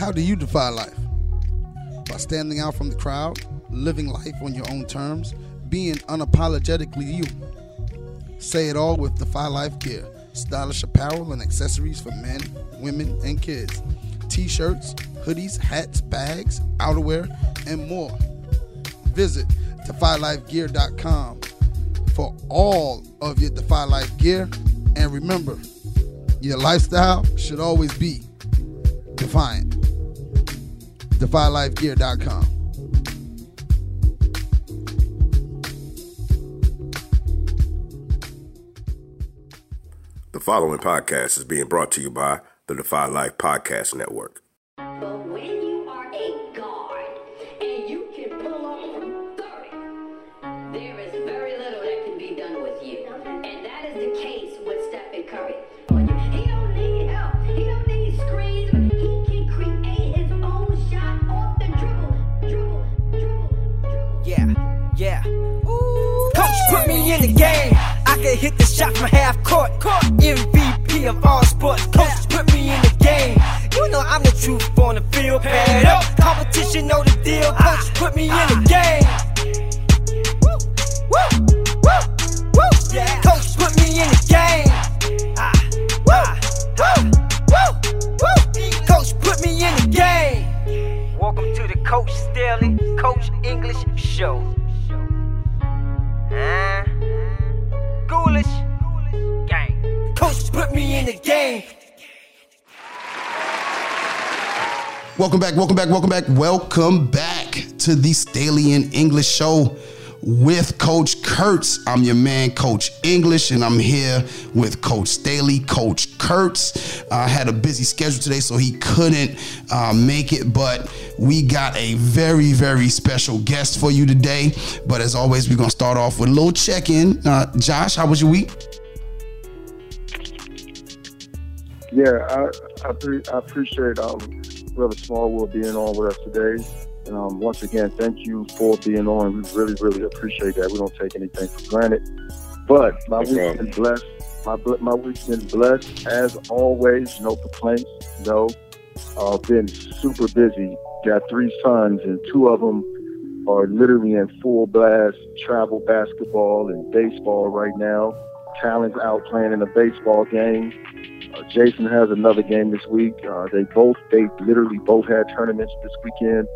How do you defy life? By standing out from the crowd, living life on your own terms, being unapologetically you. Say it all with Defy Life gear. Stylish apparel and accessories for men, women, and kids. T shirts, hoodies, hats, bags, outerwear, and more. Visit defylifegear.com for all of your Defy Life gear. And remember, your lifestyle should always be defiant. DefyLifeGear.com. The following podcast is being brought to you by the Defy Life Podcast Network. Hit the shot from half court. MVP of all sports. Coach put me in the game. You know I'm the truth on the field. Pad up. Competition know the deal. Coach put me in the game. Woo, woo, woo, woo. Yeah. Coach put me in the game. Ah, ah, ah, woo, woo. Coach put me in the game. Welcome to the Coach Staley Coach English Show. Put me in the game. Welcome back, welcome back, welcome back, welcome back to the Staley in English show with Coach Kurtz. I'm your man, Coach English, and I'm here with Coach Staley, Coach Kurtz. I had a busy schedule today, so he couldn't uh, make it, but we got a very, very special guest for you today. But as always, we're gonna start off with a little check-in. Uh, Josh, how was your week? Yeah, I I, pre- I appreciate um, Brother Smallwood being on with us today. And um, once again, thank you for being on. We really, really appreciate that. We don't take anything for granted. But my week's been blessed. My bl- my week's been blessed as always. No complaints. No. Uh, been super busy. Got three sons, and two of them are literally in full blast travel basketball and baseball right now. Talon's out playing in a baseball game. Uh, Jason has another game this week. Uh, they both, they literally both had tournaments this weekend.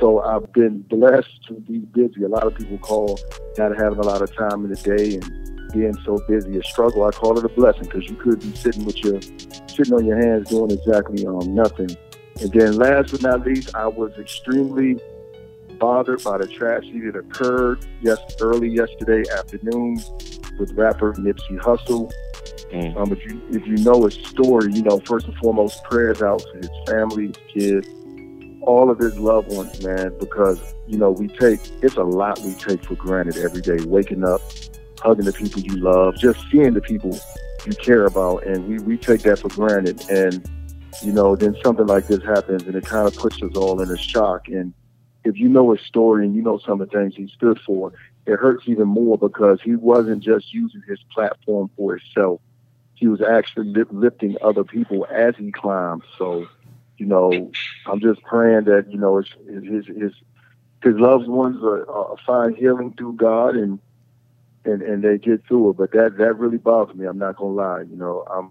So I've been blessed to be busy. A lot of people call not having a lot of time in the day and being so busy a struggle. I call it a blessing because you could be sitting with your sitting on your hands doing exactly um, nothing. And then last but not least, I was extremely bothered by the tragedy that occurred yes early yesterday afternoon with rapper Nipsey Hussle. Um, if you if you know his story, you know first and foremost prayers out to his family, his kids, all of his loved ones, man, because you know we take it's a lot we take for granted every day. Waking up, hugging the people you love, just seeing the people you care about, and we we take that for granted. And you know, then something like this happens, and it kind of puts us all in a shock. And if you know his story and you know some of the things he stood for, it hurts even more because he wasn't just using his platform for himself. He was actually li- lifting other people as he climbed. So, you know, I'm just praying that you know his his his, his loved ones are, are find healing through God and and and they get through it. But that that really bothers me. I'm not gonna lie. You know, I'm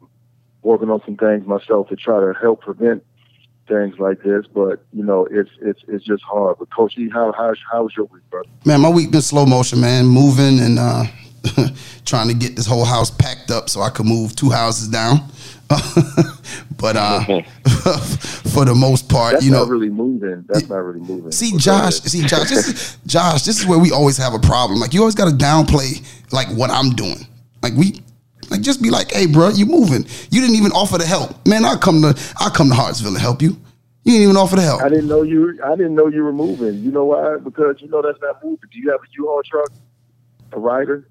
working on some things myself to try to help prevent things like this. But you know, it's it's it's just hard. But Coach how how how was your week, brother? Man, my week been slow motion, man. Moving and uh, trying to get this whole house packed up so I could move two houses down. but uh, for the most part, That's you know, not really moving. That's not really moving. See, Josh. See, Josh. This is, Josh. This is where we always have a problem. Like you always got to downplay like what I'm doing. Like we, like just be like, hey, bro, you moving? You didn't even offer the help, man. I come to I come to Hartsville to help you. You didn't even offer the help. I didn't know you. I didn't know you were moving. You know why? Because you know that's not moving. Do you have a U-Haul truck? A rider?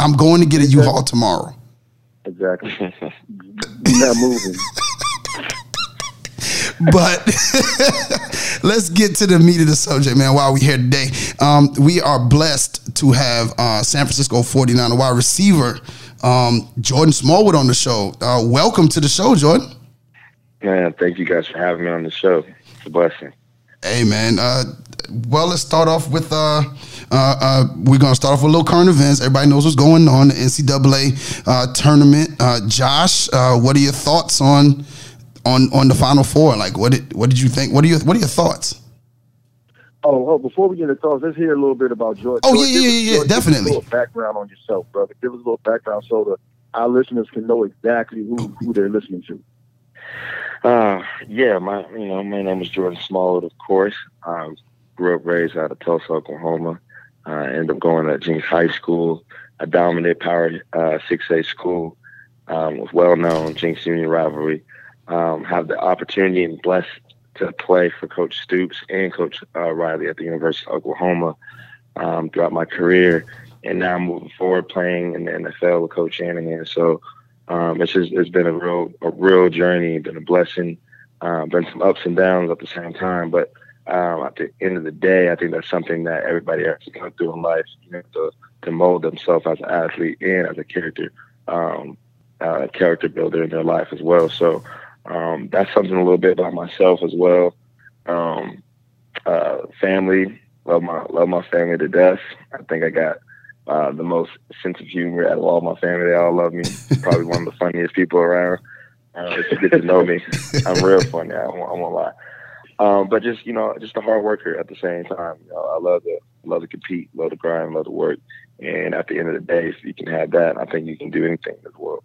I'm going to get a U-Haul tomorrow. Exactly. You're not moving. but let's get to the meat of the subject, man. While we're here today, um, we are blessed to have uh, San Francisco 49er wide receiver um, Jordan Smallwood on the show. Uh, welcome to the show, Jordan. Man, thank you guys for having me on the show. It's a blessing. Hey man, uh, well let's start off with uh, uh, uh, we're gonna start off with a little current events. Everybody knows what's going on the NCAA uh, tournament. Uh, Josh, uh, what are your thoughts on on on the Final Four? Like, what did what did you think? What are your what are your thoughts? Oh, oh, before we get into thoughts, let's hear a little bit about George. Oh, George, yeah, yeah, give us- yeah, yeah, George, give us definitely. A little background on yourself, brother. Give us a little background so that our listeners can know exactly who, who they're listening to. Uh, yeah, my you know my name is Jordan Smallwood, of course. Um, grew up raised out of Tulsa, Oklahoma. Uh, ended up going to Jenks High School, a dominant power uh, 6A school, um, was well known Jenks Union rivalry. Um, have the opportunity and blessed to play for Coach Stoops and Coach uh, Riley at the University of Oklahoma um, throughout my career, and now I'm moving forward playing in the NFL with Coach Shanahan. So um, it's just it's been a real a real journey, been a blessing, uh, been some ups and downs at the same time. But um, at the end of the day, I think that's something that everybody has to go through in life, you know, to to mold themselves as an athlete and as a character, um, uh, character builder in their life as well. So um, that's something a little bit about myself as well. Um, uh, family, love my love my family to death. I think I got uh, the most sense of humor out of all my family. They all love me. Probably one of the funniest people around. Uh, if you get to know me, I'm real funny. I won't, I won't lie. Um, but just you know, just a hard worker at the same time. You know, I love to love to compete, love to grind, love to work. And at the end of the day, if you can have that, I think you can do anything in this world.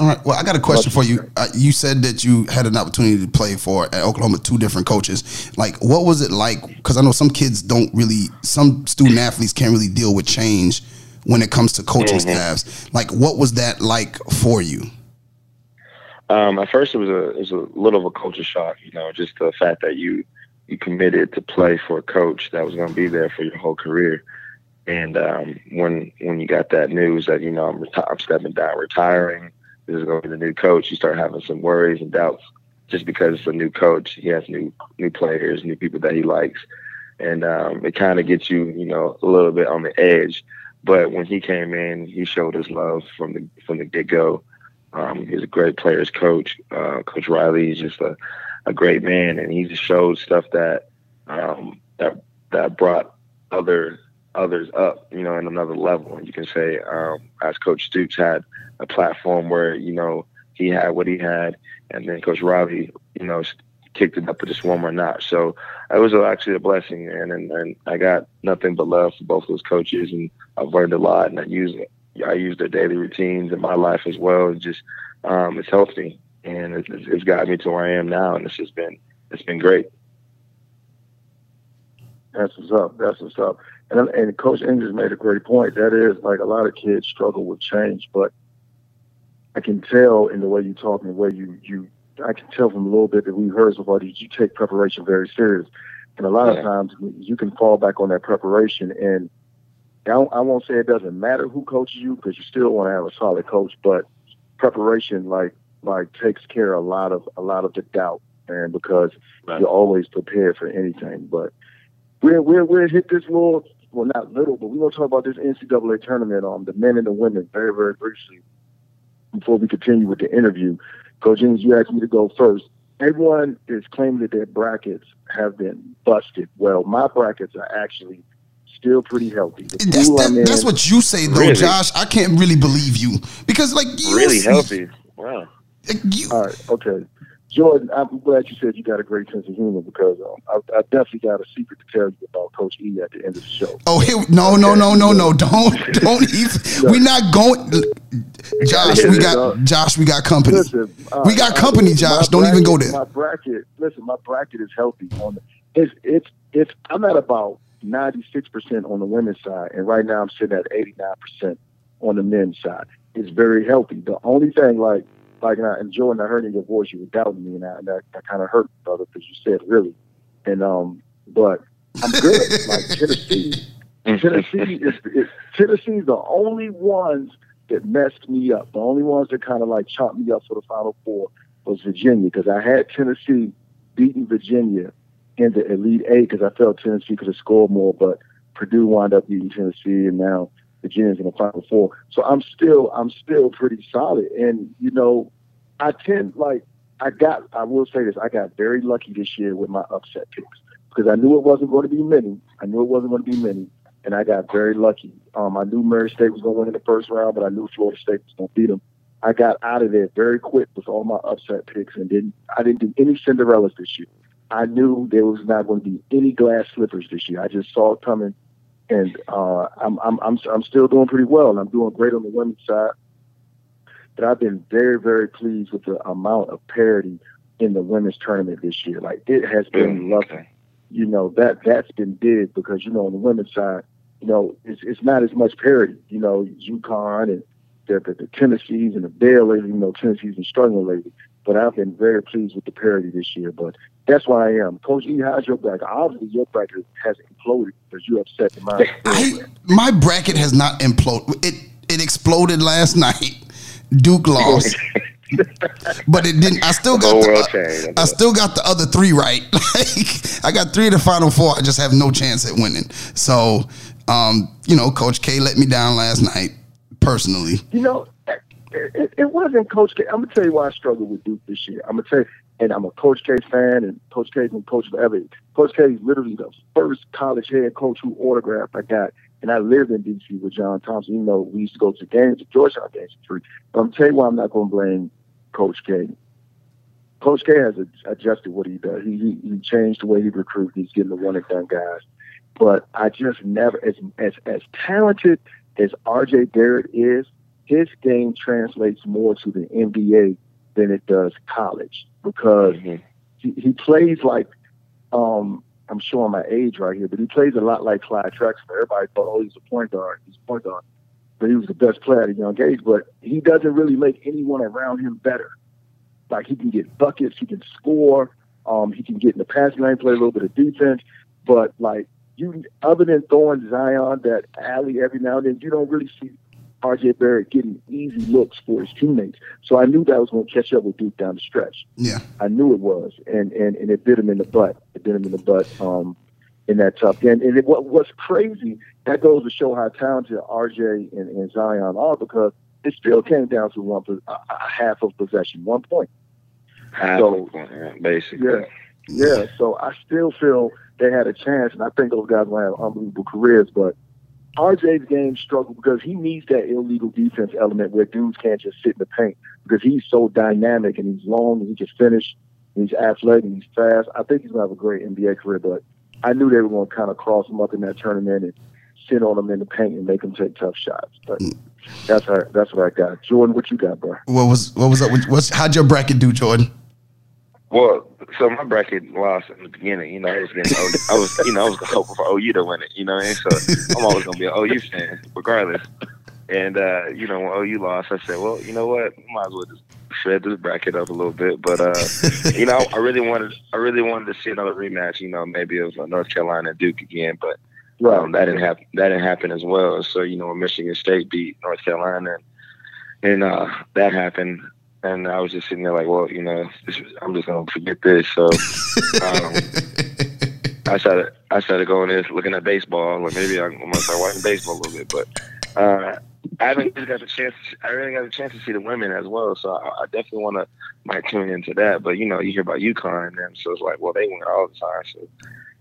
All right. Well, I got a question for you. Uh, you said that you had an opportunity to play for at Oklahoma two different coaches. Like, what was it like? Because I know some kids don't really, some student athletes can't really deal with change when it comes to coaching staffs. Like, what was that like for you? Um, at first, it was a it was a little of a culture shock. You know, just the fact that you you committed to play for a coach that was going to be there for your whole career. And um, when when you got that news that you know I'm, reti- I'm stepping down, retiring, this is going to be the new coach, you start having some worries and doubts. Just because it's a new coach, he has new new players, new people that he likes, and um, it kind of gets you, you know, a little bit on the edge. But when he came in, he showed his love from the from the get go. Um, he's a great players coach. Uh, coach Riley is just a, a great man, and he just showed stuff that um, that that brought other others up, you know, in another level. And you can say, um, as Coach Stoops had a platform where you know he had what he had, and then Coach Riley, you know, kicked it up just one more notch. So it was actually a blessing, and, and and I got nothing but love for both those coaches, and I've learned a lot, and I use it. I use their daily routines in my life as well. It's just um, it's helped me, and it's, it's got me to where I am now, and it's just been it's been great. That's what's up. That's what's up. And and Coach Ingers made a great point. That is like a lot of kids struggle with change, but I can tell in the way you talk and the way you you I can tell from a little bit that we've heard so far that you take preparation very serious. And a lot Yeah. of times you can fall back on that preparation and I won't- I won't say it doesn't matter who coaches you because you still want to have a solid coach, but preparation like like takes care of a lot of a lot of the doubt and because Right. you're always prepared for anything. But we're we're we're hit this little well not little, but we're gonna talk about this NCAA tournament um the men and the women very, very briefly before we continue with the interview. Coach James, you asked me to go first. Everyone is claiming that their brackets have been busted. Well, my brackets are actually still pretty healthy. That's that, that's what you say though, Really? Josh. I can't really believe you because like you Really healthy. Wow. like, you, All right, okay. Jordan, I'm glad you said you got a great sense of humor because um, I, I definitely got a secret to tell you about Coach E at the end of the show. Oh, here, no, no, no, no, no! Don't, don't even. We're not going. Josh, we got Josh. We got company. Listen, uh, We got company, Josh. Don't even go there. My bracket, listen, my bracket is healthy. On the, it's it's it's. I'm at about 96 percent on the women's side, and right now I'm sitting at 89 percent on the men's side. It's very healthy. The only thing, like like, and, I, and Jordan, I heard in your voice you were doubting me, and, I, and that, kind of hurt, brother, because you said really, and um, but I'm good. like Tennessee, Tennessee is, is Tennessee's the only ones that messed me up. The only ones that kind of like chopped me up for the Final Four was Virginia because I had Tennessee beating Virginia in the Elite Eight because I felt Tennessee could have scored more, but Purdue wound up beating Tennessee, and now Virginia's in the Final Four. So I'm still I'm still pretty solid, and you know I tend like I got. I will say this. I got very lucky this year with my upset picks because I knew it wasn't going to be many. I knew it wasn't going to be many, and I got very lucky. Um, I knew Murray State was going to win in the first round, but I knew Florida State was going to beat them. I got out of there very quick with all my upset picks, and didn't. I didn't do any Cinderellas this year. I knew there was not going to be any glass slippers this year. I just saw it coming, and uh, I'm, I'm I'm I'm still doing pretty well. And I'm doing great on the women's side. But I've been very very pleased with the amount of parity in the women's tournament this year. Like it has been lovely. okay. You know that that's been big because you know on the women's side, you know it's it's not as much parity. You know UConn and the the, the Tennessees and the Baylor. You know Tennessee's been struggling lately. But I've been very pleased with the parity this year. But that's why I am. Coach E, how's your bracket? Obviously, your bracket has imploded because you upset the mind. I my bracket has not imploded. It it exploded last night. Duke lost. but it didn't. I still got the, world. I still got the other three right. Like I got three of the final four. I just have no chance at winning. So, um, you know, Coach K let me down last night personally. You know, it, it, wasn't Coach K. I'm gonna tell you why I struggled with Duke this year. I'm gonna tell you, and I'm a Coach K fan, and Coach K's been coach forever. Coach K is literally the first college head coach who autographed I got, and I lived in D.C. with John Thompson. You know, we used to go to games, Georgetown games free. But I'm tell you why I'm not gonna blame Coach K. Coach K has adjusted what he does. He, he he changed the way he recruits. He's getting the one and done guys. But I just never, as as as talented as R.J. Barrett is, his game translates more to the NBA than it does college because Mhm. he, he plays like um I'm showing my age right here, but he plays a lot like Clyde Drexler. Everybody thought, oh, he's a point guard. He's a point guard. But he was the best player at a young age. But he doesn't really make anyone around him better. Like he can get buckets, he can score, um, he can get in the passing lane, play a little bit of defense. But like you, other than throwing Zion that alley every now and then, you don't really see RJ Barrett getting easy looks for his teammates. So I knew that was going to catch up with Duke down the stretch. Yeah. I knew it was, and and and it bit him in the butt. It bit him in the butt um, in that tough game. And it, what what's crazy that goes to show how talented RJ and, and Zion are because it still came down to one a, a half of possession, one point. Half So- of one, yeah, basically. Yeah, yeah. So I still feel they had a chance, and I think those guys will have unbelievable careers. But RJ's game struggled because he needs that illegal defense element where dudes can't just sit in the paint because he's so dynamic and he's long and he can finish. And he's athletic and he's fast. I think he's gonna have a great NBA career. But I knew they were gonna kind of cross him up in that tournament and sit on him in the paint and make him take tough shots. But that's how, that's what I got. Jordan, what you got, bro? What was what was up? With, what's how'd your bracket do, Jordan? Well, so my bracket lost in the beginning. You know, I was getting, I was, you know, I was hoping for OU to win it. You know, mean? so I'm always gonna be an OU fan, regardless. And uh, you know, when OU lost, I said, well, you know what, might as well just shred this bracket up a little bit. But uh, you know, I really wanted, I really wanted to see another rematch. You know, maybe of uh, North Carolina Duke again, but um, that didn't happen. That didn't happen as well. So you know, Michigan State beat North Carolina, and, and uh, that happened. And I was just sitting there like, well, you know, this, I'm just gonna forget this. So um, I started, I started going this, looking at baseball. Like maybe I'm gonna start watching baseball a little bit, but uh, I haven't really got the chance. I really got a chance to see the women as well. So I, I definitely want to might tune into that. But you know, you hear about UConn and them, so it's like, well, they win all the time. So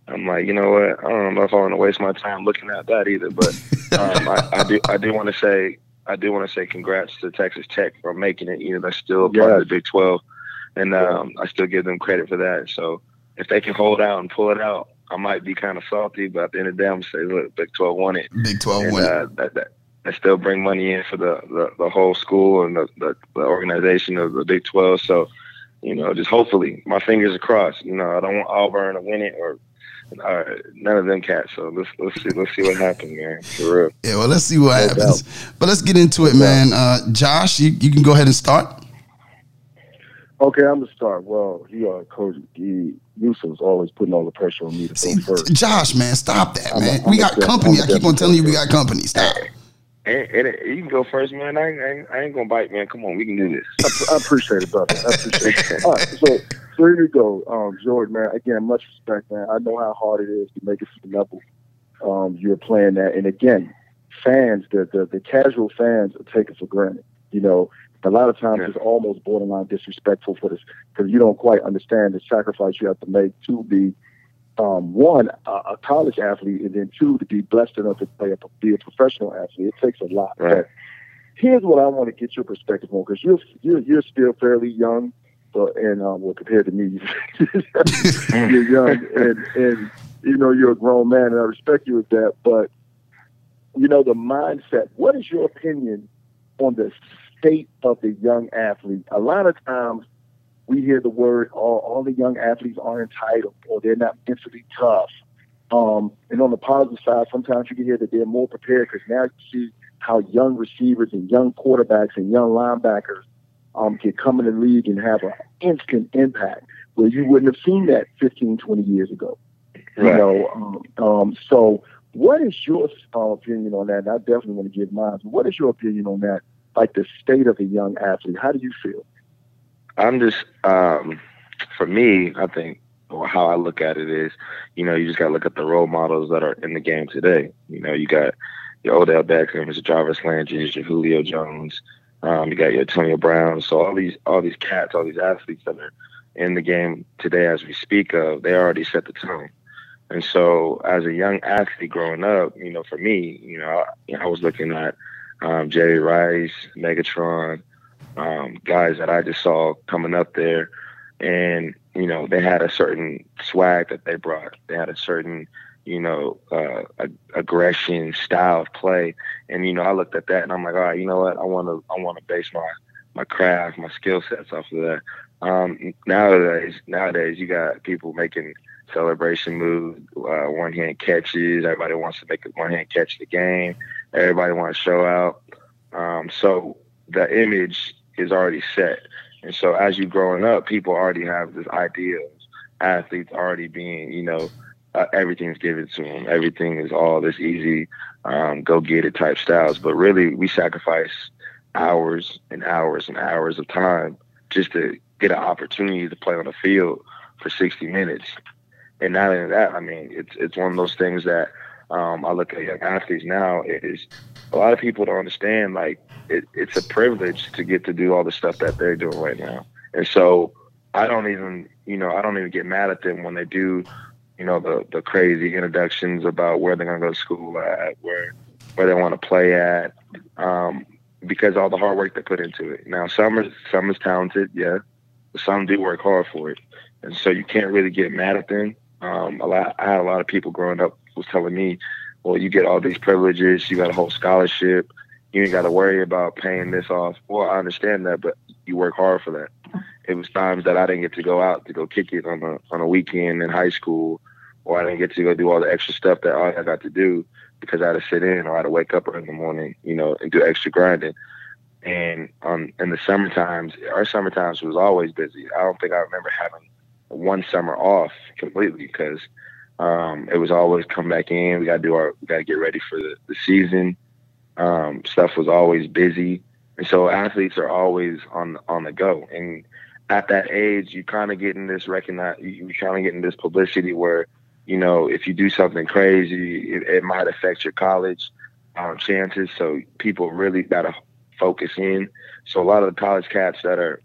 I'm like, you know what? I don't know if I want to waste my time looking at that either. But um, I, I do, I do want to say, I do want to say congrats to Texas Tech for making it. You know, they're still a part of the Big 12, and um, I still give them credit for that. So if they can hold out and pull it out, I might be kind of salty. But at the end of the day, I'm say, look, Big 12 won it. Big Twelve and win. uh, that, that that still bring money in for the, the, the whole school and the, the, the organization of the Big 12. So, you know, just hopefully, my fingers are crossed. You know, I don't want Auburn to win it or uh, none of them cats. So let's let's see let's see what happens, man. For real. Yeah, well, let's see what happens. But let's get into it, man. Uh, Josh, you, you can go ahead and start. Okay, I'm gonna start. Well, he uh, Coach he, Yusuf's always putting all the pressure on me to See, go first. Josh, man, stop that, I'm a- man. I'm we got def- company. I'm a I keep on telling you we got company. Stop. And, and you can go first, man. I ain't, I I ain't gonna bite, man. Come on, we can do this. I, I appreciate it, brother. I appreciate it. All right, so so here you go, um, Jordan, man. Again, much respect, man. I know how hard it is to make it to the level um, you're playing that, and again, fans, the, the the casual fans are taken for granted. You know, A lot of times Yeah. it's almost borderline disrespectful for this because you don't quite understand the sacrifice you have to make to be um, one a, a college athlete and then two to be blessed enough to play a, be a professional athlete. It takes a lot. Right. But here's what I want to get your perspective on because you're, you're you're still fairly young, and um, well compared to me, you're young and and you know you're a grown man and I respect you with that. But you know the mindset. What is your opinion on the state of the young athlete? A lot of times we hear the word all, all the young athletes are entitled or they're not mentally tough. Um, and on the positive side, sometimes you can hear that they're more prepared because now you see how young receivers and young quarterbacks and young linebackers um, can come in the league and have an instant impact where you wouldn't have seen that 15, 20 years ago. You know, um, um, so what is your uh, opinion on that? And I definitely want to give mine. What is your opinion on that? Like the state of the young athlete. How do you feel? I'm just, um, for me, I think, or how I look at it is, you know, you just got to look at the role models that are in the game today. You know, you got your Odell Beckham, your Jarvis Landry, your Julio Jones, um, you got your Antonio Brown. So all these, all these cats, all these athletes that are in the game today, as we speak of, they already set the tone. And so, as a young athlete growing up, you know, for me, you know, I, I was looking at um, Jerry Rice, Megatron, um, guys that I just saw coming up there, and you know they had a certain swag that they brought. They had a certain, you know, uh, ag- aggression style of play, and you know I looked at that and I'm like, all right, you know what? I want to I want to base my my craft, my skill sets off of that. Um, nowadays, nowadays you got people making celebration moves, uh, one hand catches. Everybody wants to make a one hand catch the game. Everybody wants to show out. Um, so the image is already set. And so as you're growing up, people already have this idea of athletes already being, you know, uh, everything's given to them. Everything is all this easy, um, go get it type styles. But really, we sacrifice hours and hours and hours of time just to get an opportunity to play on the field for 60 minutes. And not only that, I mean, it's it's one of those things that um, I look at young athletes now is a lot of people don't understand like it, it's a privilege to get to do all the stuff that they're doing right now. And so I don't even, you know, I don't even get mad at them when they do, you know, the the crazy introductions about where they're gonna go to school at, where where they want to play at, um, because all the hard work they put into it. Now some are some is talented, yeah, but some do work hard for it, and so you can't really get mad at them. Um, a lot, I had a lot of people growing up was telling me, well, you get all these privileges, you got a whole scholarship, you ain't got to worry about paying this off. Well, I understand that, but you work hard for that. It was times that I didn't get to go out to go kick it on a on a weekend in high school, or I didn't get to go do all the extra stuff that I got to do because I had to sit in or I had to wake up early in the morning, you know, and do extra grinding. And um, in the summer times, our summer times was always busy. I don't think I remember having one summer off completely because um, it was always come back in. We got to do our, we got to get ready for the, the season. Um, stuff was always busy, and so athletes are always on on the go. And at that age, you kind of getting this recognize, you kind of getting this publicity where, you know, if you do something crazy, it, it might affect your college um, chances. So people really got to focus in. So a lot of the college cats that are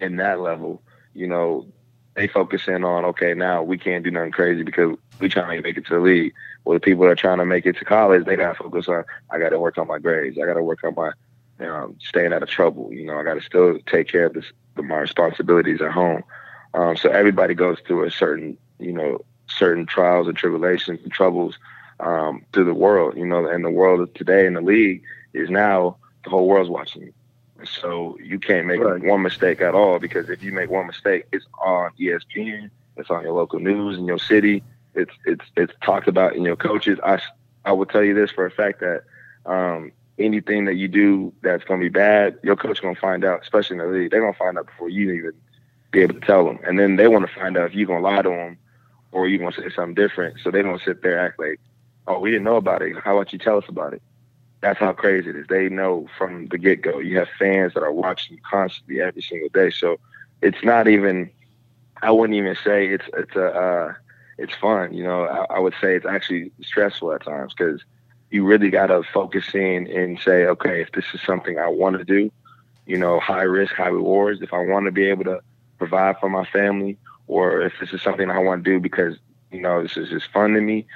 in that level, you know, they focus in on okay, now we can't do nothing crazy because we trying to make it to the league. Well, the people that are trying to make it to college, they got to focus on I got to work on my grades. I got to work on my you know, staying out of trouble. You know, I got to still take care of this, my responsibilities at home. Um, so everybody goes through a certain, you know, certain trials and tribulations and troubles um, through the world. You know, and the world of today in the league is now the whole world's watching you. So you can't make Right. one mistake at all because if you make one mistake, it's on ESPN, it's on your local news in your city, it's it's it's talked about in your coaches. I I will tell you this for a fact that um, anything that you do that's gonna be bad, your coach gonna find out, especially in the league. They're gonna find out before you even be able to tell them, and then they want to find out if you're gonna lie to them or you're gonna say something different. So they don't sit there act like, oh, we didn't know about it. How about you tell us about it? That's how crazy it is. They know from the get go. You have fans that are watching you constantly every single day. So it's not even. I wouldn't even say it's it's a uh, it's fun. You know, I, I would say it's actually stressful at times because you really got to focus in and say, okay, if this is something I want to do, you know, high risk, high rewards. If I want to be able to provide for my family, or if this is something I want to do because you know this is just fun to me,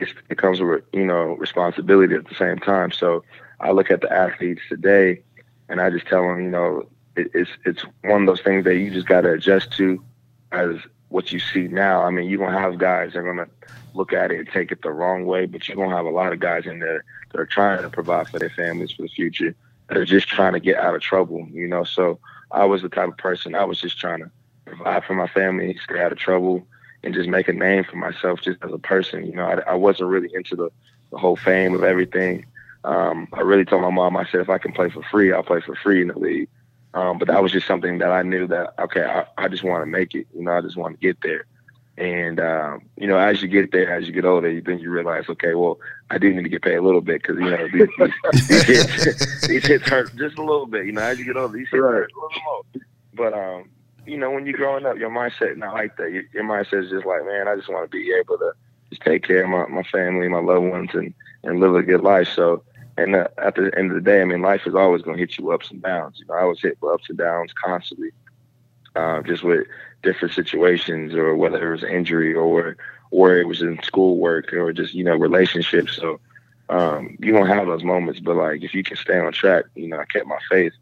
it comes with you know responsibility at the same time. So I look at the athletes today, and I just tell them, you know, it, it's it's one of those things that you just got to adjust to as what you see now. I mean, you're gonna have guys that are gonna look at it and take it the wrong way, but you're gonna have a lot of guys in there that are trying to provide for their families for the future, that are just trying to get out of trouble, you know. So I was the type of person I was just trying to provide for my family, stay out of trouble, and just make a name for myself just as a person. You know, I, I wasn't really into the, the whole fame of everything. Um, I really told my mom, I said, if I can play for free, I'll play for free in the league. Um, but that was just something that I knew that, okay, I, I just want to make it. You know, I just want to get there. And, um, you know, as you get there, as you get older, you then you realize, okay, well, I do need to get paid a little bit because, you know, these, these, these, hits, these hits hurt just a little bit. You know, as you get older, these hits hurt a little more. But, um, you know, when you're growing up, your mindset not like that. Your, your mindset is just like, man, I just want to be able to just take care of my, my family, my loved ones, and, and live a good life. So, and uh, at the end of the day, I mean, life is always going to hit you ups and downs. You know, I was hit with ups and downs constantly, uh, just with different situations, or whether it was injury, or or it was in schoolwork, or just you know relationships. So um, you don't have those moments, but like if you can stay on track, you know, I kept my faith,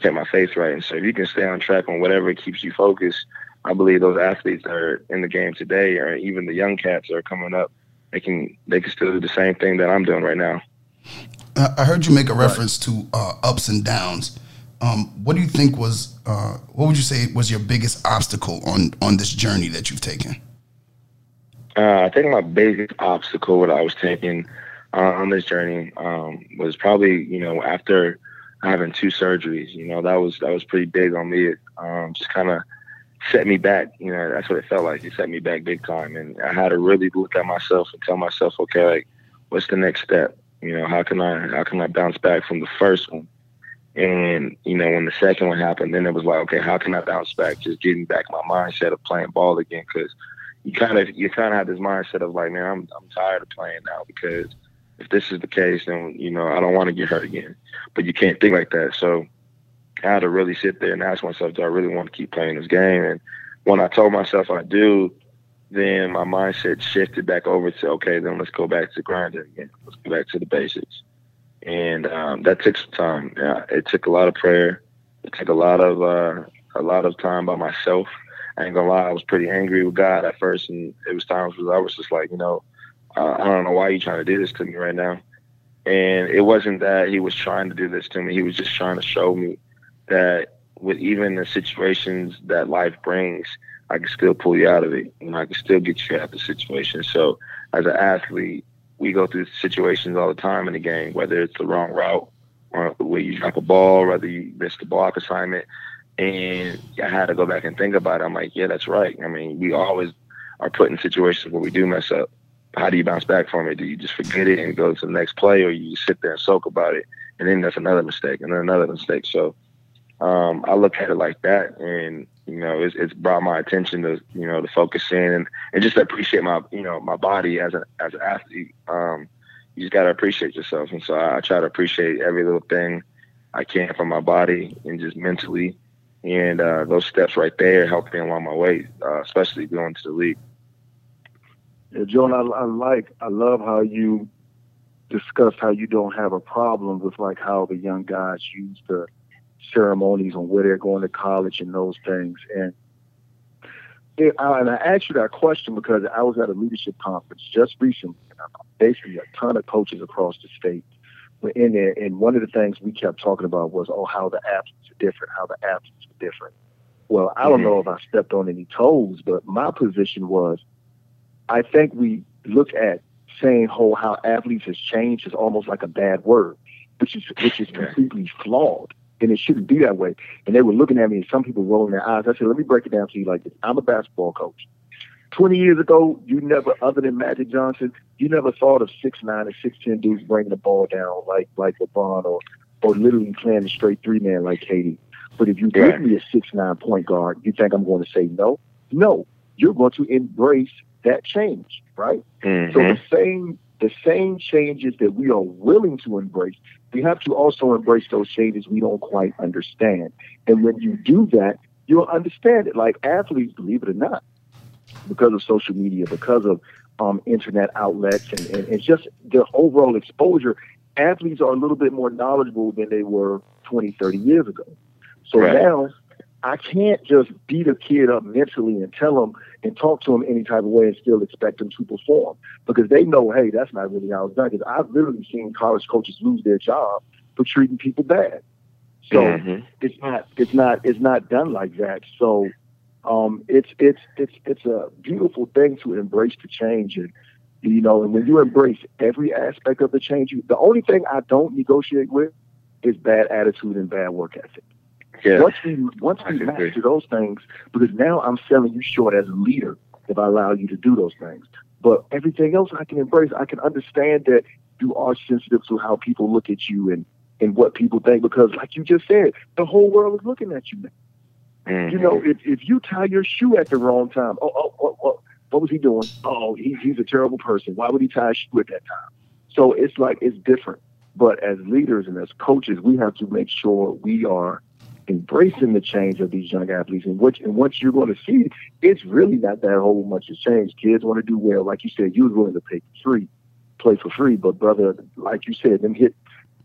kept my faith right, and so if you can stay on track on whatever keeps you focused, I believe those athletes that are in the game today, or even the young cats that are coming up, they can they can still do the same thing that I'm doing right now. I heard you make a reference to uh, ups and downs. Um, what do you think was uh, what would you say was your biggest obstacle on on this journey that you've taken? Uh, I think my biggest obstacle that I was taking uh, on this journey um, was probably you know after having two surgeries. You know that was that was pretty big on me. It um, just kind of set me back. You know that's what it felt like. It set me back big time, and I had to really look at myself and tell myself, okay, like what's the next step? You know, how can I how can I bounce back from the first one? And you know, when the second one happened, then it was like, okay, how can I bounce back? Just getting back my mindset of playing ball again, because you kind of you kind of have this mindset of like, man, I'm I'm tired of playing now because if this is the case, then you know I don't want to get hurt again. But you can't think like that. So I had to really sit there and ask myself, do I really want to keep playing this game? And when I told myself I do, then my mindset shifted back over to okay, then let's go back to grinding again. Let's go back to the basics, and um, that took some time. Yeah, it took a lot of prayer. It took a lot of uh, a lot of time by myself. I ain't gonna lie, I was pretty angry with God at first, and it was times where I was just like, you know, uh, I don't know why you trying to do this to me right now. And it wasn't that he was trying to do this to me. He was just trying to show me that with even the situations that life brings, I can still pull you out of it. and I can still get you out of the situation. So as an athlete, we go through situations all the time in the game, whether it's the wrong route or where you drop a ball, whether you miss the block assignment. And I had to go back and think about it. I'm like, yeah, that's right. I mean, we always are put in situations where we do mess up. How do you bounce back from it? Do you just forget it and go to the next play, or you sit there and soak about it? And then that's another mistake, and then another mistake. So um, I look at it like that, and you know, it's, it's brought my attention to you know to focus in and, and just appreciate my you know my body as an as an athlete. Um, you just gotta appreciate yourself, and so I, I try to appreciate every little thing I can from my body and just mentally. And uh, those steps right there help me along my way, uh, especially going to the league. Yeah, John, I, I like, I love how you discuss how you don't have a problem with like how the young guys use the ceremonies on where they're going to college and those things. And it, I, and I asked you that question because I was at a leadership conference just recently, and basically a ton of coaches across the state were in there. And one of the things we kept talking about was, oh, how the athletes are different, how the athletes are different. Well, I don't mm-hmm. know if I stepped on any toes, but my position was, I think we look at saying whole how athletes has changed is almost like a bad word, which is which is completely flawed and it shouldn't be that way. And they were looking at me, and some people rolling their eyes. I said, let me break it down to you like this. I'm a basketball coach. 20 years ago, you never, other than Magic Johnson, you never thought of six nine or six ten dudes bringing the ball down like like LeBron or or literally playing a straight three man like KD. But if you yeah. give me a six nine point guard, you think I'm going to say no? No, you're going to embrace that change, right? Mm-hmm. So the same the same changes that we are willing to embrace, we have to also embrace those changes we don't quite understand. And when you do that, you'll understand it. Like athletes, believe it or not, because of social media, because of um, internet outlets, and, and, and just the overall exposure, athletes are a little bit more knowledgeable than they were 20, 30 years ago. So Right. now I can't just beat a kid up mentally and tell them and talk to them any type of way and still expect them to perform because they know, hey, that's not really how it's done. Because I've literally seen college coaches lose their job for treating people bad. So Mhm. it's not it's not it's not done like that. So um, it's it's it's it's a beautiful thing to embrace the change and you know, and when you embrace every aspect of the change, you, the only thing I don't negotiate with is bad attitude and bad work ethic. Yeah. Once we once I we agree. master those things, because now I'm selling you short as a leader if I allow you to do those things. But everything else I can embrace. I can understand that you are sensitive to how people look at you and and what people think because, like you just said, the whole world is looking at you now. Mhm. You know, if, if you tie your shoe at the wrong time, oh, oh, oh, oh what was he doing? Oh, he, he's a terrible person. Why would he tie a shoe at that time? So it's like it's different. But as leaders and as coaches, we have to make sure we are embracing the change of these young athletes. And what and what you're going to see, it's really not that whole much has changed. Kids want to do well, like you said. You was willing to pay for free, play for free, but brother, like you said, them hit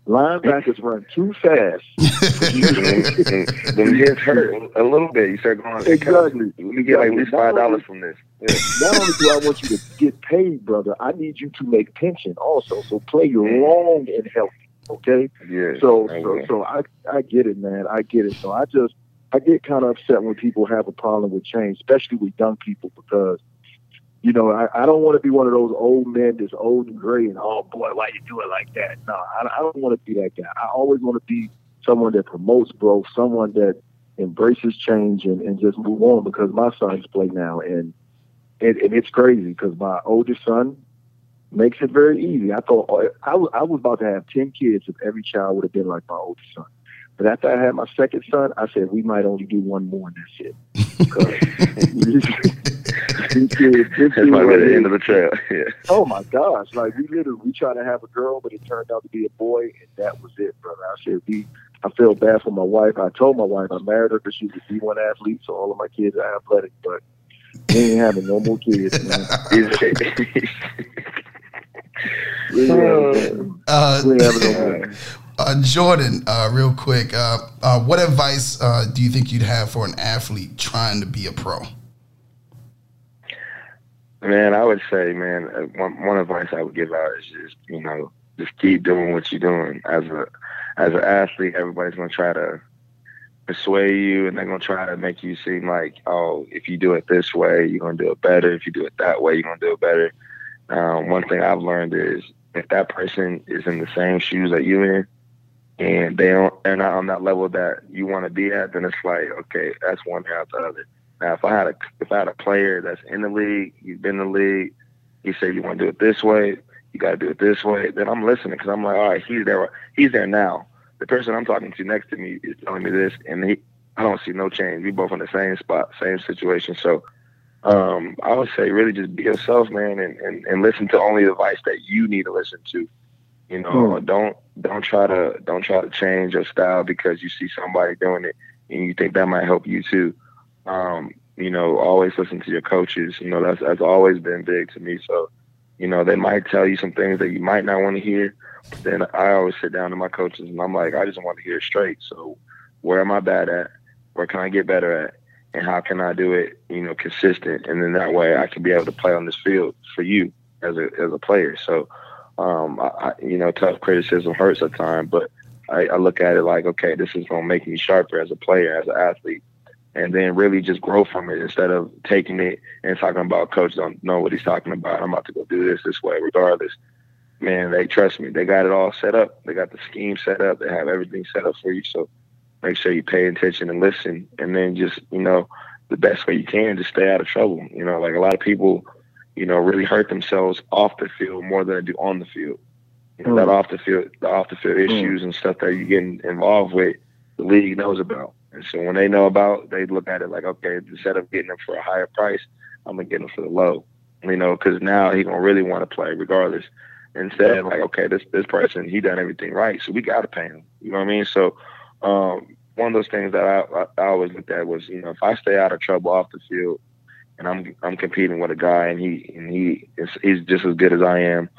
linebackers run too fast. Them hits hurt a little bit. You start going, Exactly. Let me get like at least five dollars from this. Yeah. not only do I want you to get paid, brother, I need you to make pension also. So play your long and healthy. Okay. Yeah. So so so I I get it, man. I get it. So I just I get kind of upset when people have a problem with change, especially with young people, because you know I, I don't want to be one of those old men that's old and gray and oh boy, why you do it like that? No, I, I don't want to be that guy. I always want to be someone that promotes growth, someone that embraces change and, and just move on. Because my sons play now, and and, and it's crazy because my oldest son makes it very easy. I thought oh, I was, I was about to have ten kids if every child would have been like my oldest son. But after I had my second son, I said we might only do one more and that's it. This That's kid my right the end of the trail. Yeah. Oh my gosh! Like we literally we tried to have a girl, but it turned out to be a boy, and that was it, brother. I said we. I feel bad for my wife. I told my wife I married her because she's a D1 athlete, so all of my kids are athletic. But we ain't having no more kids, man. We ain't having, Uh, we ain't having no more. uh, Jordan, uh, real quick, uh, uh, what advice uh, do you think you'd have for an athlete trying to be a pro? Man, I would say, man, one one advice I would give out is just you know just keep doing what you're doing. As a as an athlete, everybody's gonna try to persuade you, and they're gonna try to make you seem like, oh, if you do it this way, you're gonna do it better. If you do it that way, you're gonna do it better. Um, one thing I've learned is if that person is in the same shoes that you're in, and they don't, they're not on that level that you want to be at, then it's like, okay, that's one hair out the other. Now, if I had a if I had a player that's in the league, he's been in the league, he said you want to do it this way, you got to do it this way. Then I'm listening because I'm like, all right, he's there, he's there now. The person I'm talking to next to me is telling me this, and he, I don't see no change. We both in the same spot, same situation. So, um, I would say really just be yourself, man, and, and, and listen to only the advice that you need to listen to. You know, don't don't try to don't try to change your style because you see somebody doing it and you think that might help you too. Um, you know, always listen to your coaches. You know, that's that's always been big to me. So, you know, they might tell you some things that you might not want to hear. But then I always sit down to my coaches and I'm like, I just want to hear it straight. So, where am I bad at? Where can I get better at? And how can I do it? You know, consistent. And then that way I can be able to play on this field for you as a as a player. So, um, I, you know, tough criticism hurts at times, but I, I look at it like, okay, this is to make me sharper as a player, as an athlete and then really just grow from it instead of taking it and talking about coach don't know what he's talking about. I'm about to go do this this way regardless. Man, they trust me. They got it all set up. They got the scheme set up. They have everything set up for you. So make sure you pay attention and listen and then just, you know, the best way you can, to stay out of trouble. You know, like a lot of people, you know, really hurt themselves off the field more than they do on the field. You know, that mm. off the field the off the field mm. issues and stuff that you get getting involved with, the league knows about. And so when they know about, they look at it like, okay, instead of getting them for a higher price, I'm gonna get them for the low. You know, because now he gonna really want to play regardless. Instead, like, okay, this this person he done everything right, so we got to pay him. You know what I mean? So um, one of those things that I, I, I always looked at was, you know, if I stay out of trouble off the field, and I'm I'm competing with a guy, and he and he is he's just as good as I am,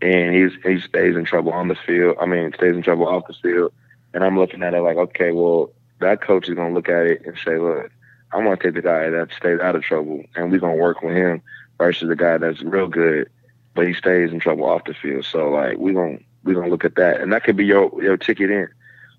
and he's he stays in trouble on the field. I mean, stays in trouble off the field, and I'm looking at it like, okay, well, that coach is gonna look at it and say, look, I'm gonna take the guy that stays out of trouble, and we're gonna work with him versus the guy that's real good, but he stays in trouble off the field. So like, we gonna we gonna look at that, and that could be your your ticket in.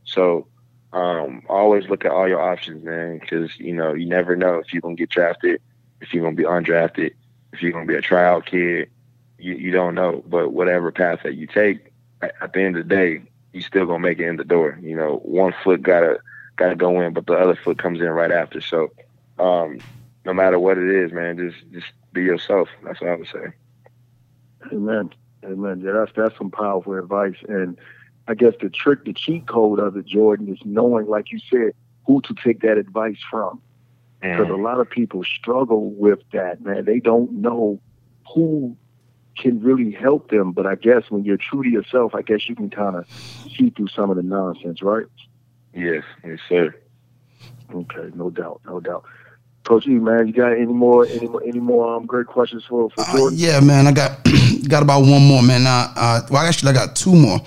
So um, always look at all your options, man, because you know you never know if you're gonna get drafted, if you're gonna be undrafted, if you're gonna be a tryout kid. You you don't know, but whatever path that you take, at, the end of the day, you still gonna make it in the door. You know, one foot gotta gotta go in, but the other foot comes in right after. So, um, no matter what it is, man, just just be yourself. That's what I would say. Amen. Amen. Yeah, that's that's some powerful advice. And I guess the trick, the cheat code of it, Jordan, is knowing, like you said, who to take that advice from. Because a lot of people struggle with that, man. They don't know who can really help them. But I guess when you're true to yourself, I guess you can kind of see through some of the nonsense, right? Yes, yes, sir. Okay, no doubt, no doubt. Coach E, man, you got any more, any more, any more um, great questions for for Uh, yeah, man, I got got about one more, man. Uh, uh, well, actually, I got two more.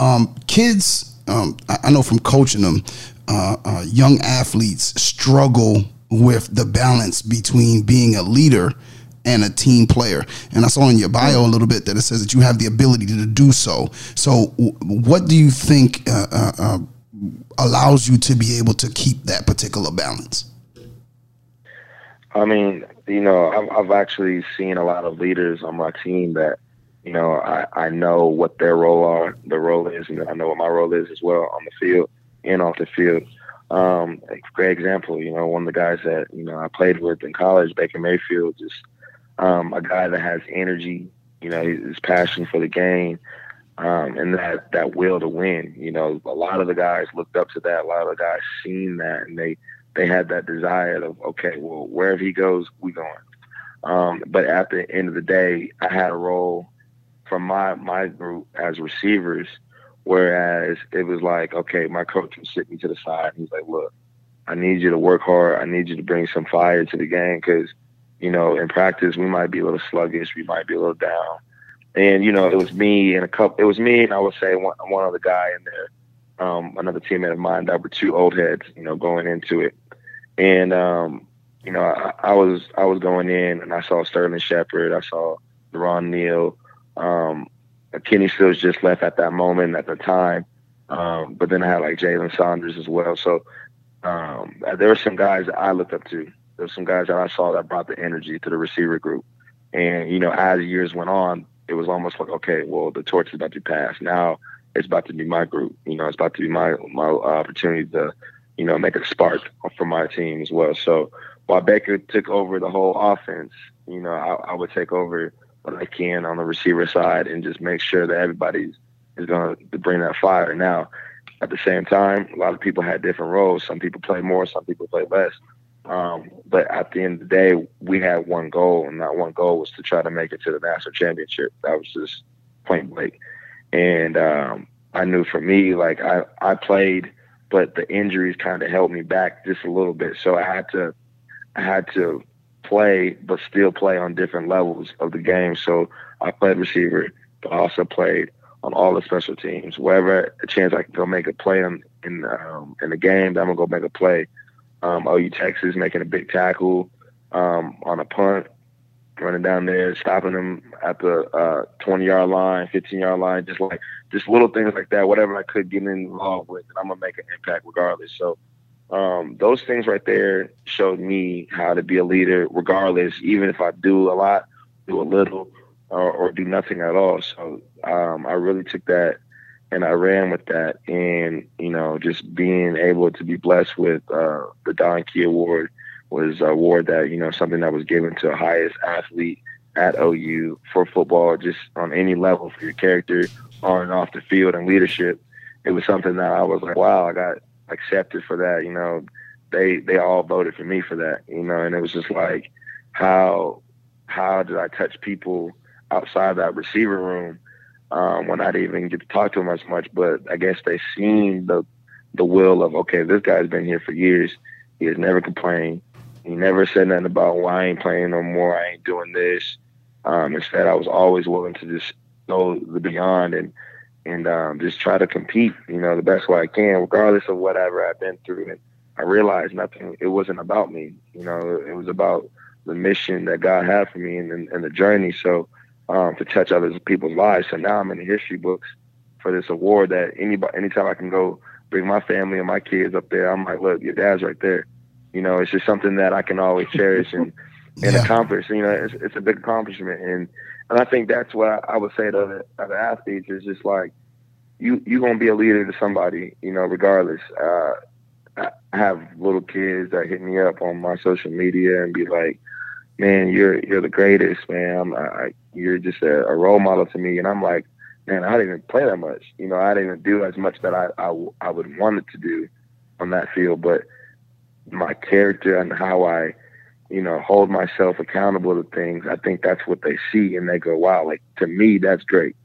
Um, kids, um, I, I know from coaching them, uh, uh, young athletes struggle with the balance between being a leader and a team player. And I saw in your bio a little bit that it says that you have the ability to do so. So, what do you think uh, uh, uh, allows you to be able to keep that particular balance? I mean, you know, I've, I've actually seen a lot of leaders on my team that, you know, I, I know what their role are, the role is, and I know what my role is as well on the field and off the field. Um, great example, you know, one of the guys that you know I played with in college, Baker Mayfield, just um, a guy that has energy, you know, his passion for the game, um, and that that will to win. You know, a lot of the guys looked up to that. A lot of the guys seen that, and they they had that desire of okay, well, wherever he goes, we going. Um, but at the end of the day, I had a role from my my group as receivers, whereas it was like, okay, my coach would sit me to the side. He's like, look, I need you to work hard. I need you to bring some fire to the game because, you know, in practice we might be a little sluggish, we might be a little down. And you know, it was me and a couple. It was me and I would say one one other guy in there, um, another teammate of mine that were two old heads, you know, going into it. And um, you know, I, I was I was going in and I saw Sterling Shepard, I saw Ron Neal, um, Kenny Stills just left at that moment at the time. Um, but then I had like Jalen Saunders as well. So um, there were some guys that I looked up to. There were some guys that I saw that brought the energy to the receiver group. And you know, as years went on, it was almost like, okay, well, the torch is about to be passed. Now it's about to be my group. You know, it's about to be my my opportunity to, you know, make a spark for my team as well. So while Baker took over the whole offense, you know, I, I would take over what I can on the receiver side and just make sure that everybody's is going to bring that fire. Now, at the same time, a lot of people had different roles. Some people play more, some people play less. Um, but at the end of the day, we had one goal, and that one goal was to try to make it to the national championship. That was just point blank. And um, I knew for me, like I, I played, but the injuries kind of held me back just a little bit. So I had to, I had to play, but still play on different levels of the game. So I played receiver, but I also played on all the special teams. Wherever a chance I can go make a play in in, um, in the game, I'm gonna go make a play. Um, OU Texas making a big tackle um, on a punt, running down there, stopping them at the uh, 20 yard line, 15 yard line, just like just little things like that. Whatever I could get involved with, and I'm gonna make an impact regardless. So um, those things right there showed me how to be a leader, regardless, even if I do a lot, do a little, or, or do nothing at all. So um, I really took that and I ran with that. And, you know, just being able to be blessed with uh, the Don Key Award was an award that, you know, something that was given to the highest athlete at OU for football, just on any level for your character on and off the field and leadership. It was something that I was like, wow, I got accepted for that. You know, they they all voted for me for that. You know, and it was just like, how how did I touch people outside that receiver room um, when I didn't even get to talk to them as much. But I guess they seen the the will of okay, this guy's been here for years. He has never complained. He never said nothing about why I ain't playing no more. I ain't doing this. Um, instead, I was always willing to just go the beyond and and um, just try to compete, you know, the best way I can, regardless of whatever I've been through. And I realized nothing. It wasn't about me. You know, it was about the mission that God had for me and, and, and the journey. So um, to touch other people's lives. So now I'm in the history books for this award that anybody, anytime I can go bring my family and my kids up there, I'm like, look, your dad's right there. You know, it's just something that I can always cherish and and yeah. accomplish. You know, it's, it's a big accomplishment, and and I think that's what I would say to the, to athletes is just like you you gonna be a leader to somebody. You know, regardless. Uh, I have little kids that hit me up on my social media and be like, "Man, you're you're the greatest, man. I, you're just a, a role model to me." And I'm like, man, I didn't even play that much. You know, I didn't even do as much that I, I, I would want it to do on that field. But my character and how I, you know, hold myself accountable to things, I think that's what they see and they go, wow, like to me, that's great.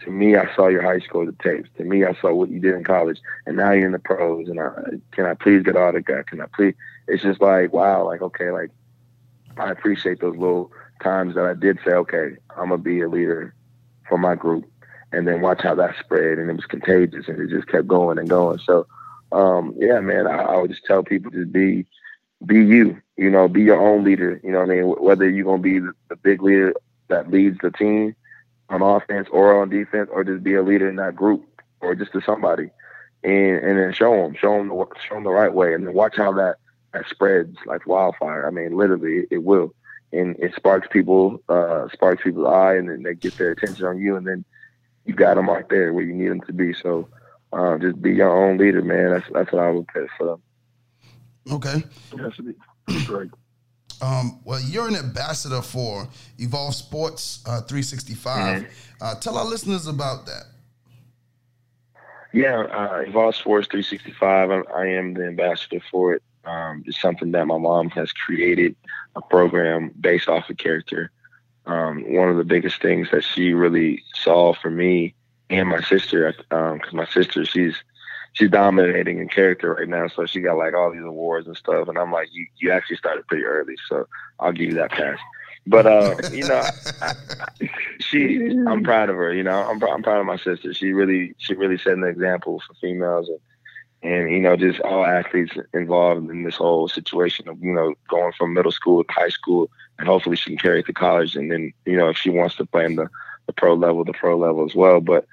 To me, I saw your high school the tapes. To me, I saw what you did in college, and now you're in the pros. And I, can I please get autograph? Can I please? It's just like wow, like okay, like I appreciate those little times that I did say, okay, I'm gonna be a leader for my group and then watch how that spread and it was contagious and it just kept going and going. So um, yeah, man, I, I, would just tell people to be be you, you know, be your own leader. You know what I mean? Whether you're gonna be the, big leader that leads the team on offense or on defense, or just be a leader in that group or just to somebody, and and then show them, show them, the, show them the right way, and then watch how that that spreads like wildfire. I mean, literally, it, it will, and it sparks people, uh, sparks people's eye, and then they get their attention on you, and then you got them right there where you need them to be. So uh, just be your own leader, man. That's that's what I would put for them. Okay. That's great. Um, well, you're an ambassador for Evolve Sports uh, 365. Mm-hmm. Uh, tell our listeners about that. Yeah, uh, Evolve Sports 365. I, I, am the ambassador for it. Um, it's something that my mom has created a program based off of character um, one of the biggest things that she really saw for me and my sister, because um, my sister she's she's dominating in character right now, so she got like all these awards and stuff, and I'm like, you you actually started pretty early, so I'll give you that pass. But uh, you know, I, I, she I'm proud of her. You know, I'm I'm proud of my sister. She really she really set an example for females and and you know just all athletes involved in this whole situation of you know going from middle school to high school and hopefully she can carry it to college and then you know if she wants to play in the, the pro level the pro level as well but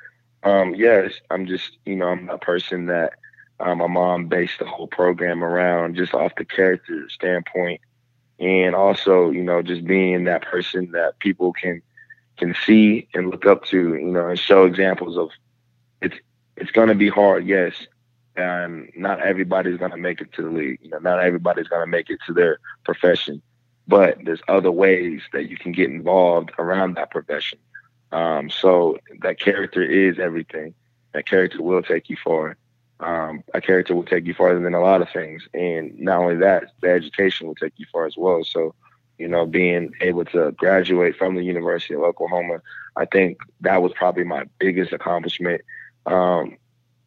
um yeah i'm just you know i'm a person that um, my mom based the whole program around just off the character standpoint and also you know just being that person that people can can see and look up to you know and show examples of it's it's going to be hard yes and not everybody's going to make it to the league. You know, not everybody's going to make it to their profession, but there's other ways that you can get involved around that profession. Um, so that character is everything. That character will take you far. Um, a character will take you farther than a lot of things, and not only that, the education will take you far as well. So, you know, being able to graduate from the University of Oklahoma, I think that was probably my biggest accomplishment. Um,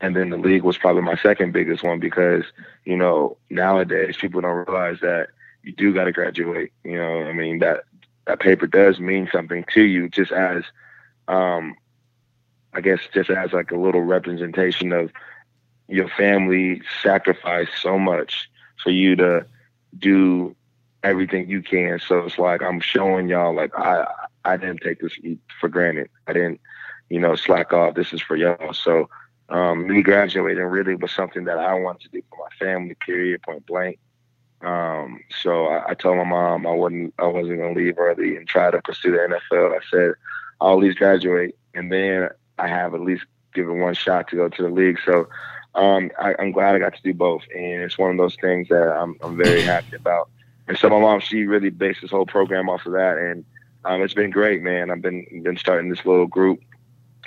and then the league was probably my second biggest one because, you know, nowadays people don't realize that you do got to graduate. You know, I mean, that, that paper does mean something to you just as, um, I guess, just as like a little representation of your family sacrificed so much for you to do everything you can. So it's like I'm showing y'all like I I didn't take this for granted. I didn't, you know, slack off. This is for y'all. So um, me graduating really was something that I wanted to do for my family. Period. Point blank. Um, so I, I, told my mom I wasn't I wasn't gonna leave early and try to pursue the NFL. I said I'll at least graduate and then I have at least given one shot to go to the league. So um, I, am glad I got to do both, and it's one of those things that I'm, I'm very happy about. And so my mom, she really based this whole program off of that, and um, it's been great, man. I've been been starting this little group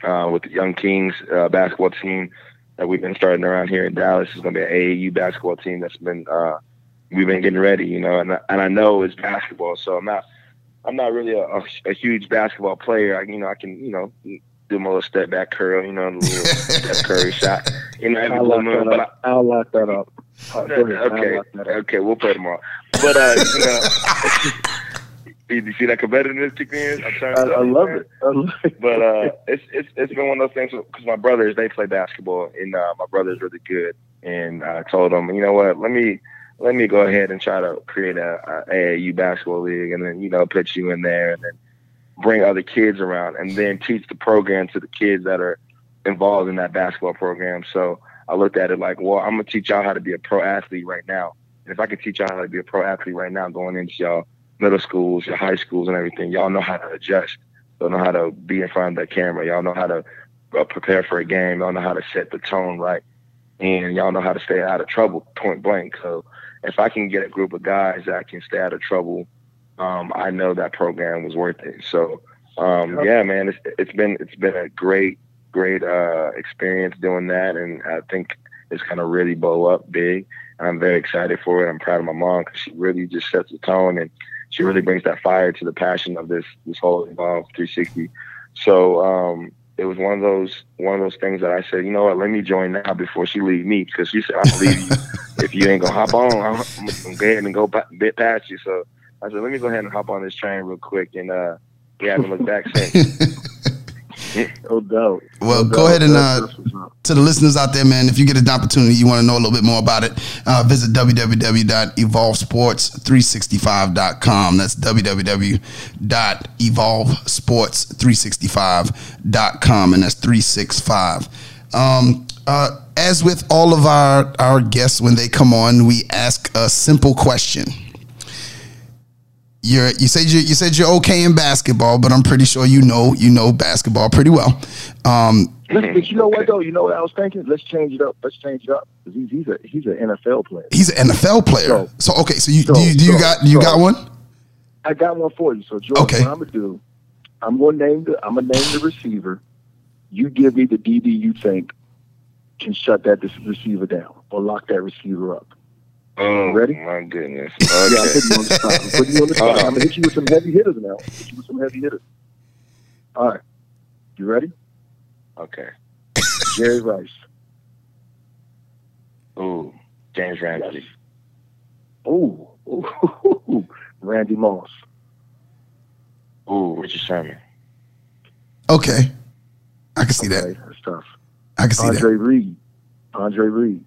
uh, with the Young Kings uh, basketball team that we've been starting around here in Dallas. It's going to be an AAU basketball team that's been uh, we've been getting ready, you know, and and I know it's basketball, so I'm not I'm not really a, a, a huge basketball player. I, you know, I can you know do my little step back curl, you know, the little Steph Curry shot. You know, every I'll lock moon. that But I, up. I'll lock that up. Go ahead. I'll okay, that up. okay, we'll play tomorrow. But uh, you know, you you see that competitiveness kick in? I'm trying I, I love it. I love it. but uh, it's it's it's been one of those things because my brothers they play basketball and uh, my brother's really good, and I told them, you know what, let me let me go ahead and try to create a, a AAU basketball league, and then you know put you in there, and then bring other kids around, and then teach the program to the kids that are involved in that basketball program. So I looked at it like, well, I'm gonna teach y'all how to be a pro athlete right now, and if I can teach y'all how to be a pro athlete right now, going into y'all middle schools, your high schools, and everything, y'all know how to adjust. Y'all know how to be in front of that camera. Y'all know how to uh, prepare for a game. Y'all know how to set the tone right, and y'all know how to stay out of trouble. Point blank. So if I can get a group of guys that can stay out of trouble, um, I know that program was worth it. So um, yeah, man, it's it's been it's been a great great uh, experience doing that, and I think it's gonna really blow up big. And I'm very excited for it. I'm proud of my mom because she really just sets the tone and she really brings that fire to the passion of this this whole Evolve 360. So um, it was one of those one of those things that I said, you know what, let me join now before she leave me because she said I'm leave you if you ain't gonna hop on. I'm, I'm go ahead and go bit past you. So I said, let me go ahead and hop on this train real quick, and uh, we haven't looked back since. No doubt. Well, No go doubt. ahead and, uh, that's what's up. to the listeners out there, man, if you get an opportunity, you want to know a little bit more about it, uh, visit www.evolvesports365.com. That's www.evolvesports365.com, and that's 365. Um, uh, as with all of our, our guests, when they come on, we ask a simple question. You're, you said you you said you're okay in basketball, but I'm pretty sure you know you know basketball pretty well. Um, Let's, but you know what though? You know what I was thinking? Let's change it up. Let's change it up. He's he's a he's an NFL player. He's an NFL player. So- So, okay, so you so- do you, do you so- got you so- got one? I got one for you. So Jordan, Okay. what I'm gonna do? I'm gonna name the I'm gonna name the receiver. You give me the DB you think can shut that receiver down or lock that receiver up. Oh Ready? my goodness. Yeah, I'm putting you on the spot. I'm putting you on the spot. I'm gonna hit you with some heavy hitters now. Hit you with some heavy hitters. All right. You ready? Okay. Jerry Rice. Ooh, Jalen Ramsey. Ooh. Ooh. Randy Moss. Ooh, Richard Sherman. Okay, I can see that. Okay, that's tough. I can see Andre that. Andre Reed. Andre Reed.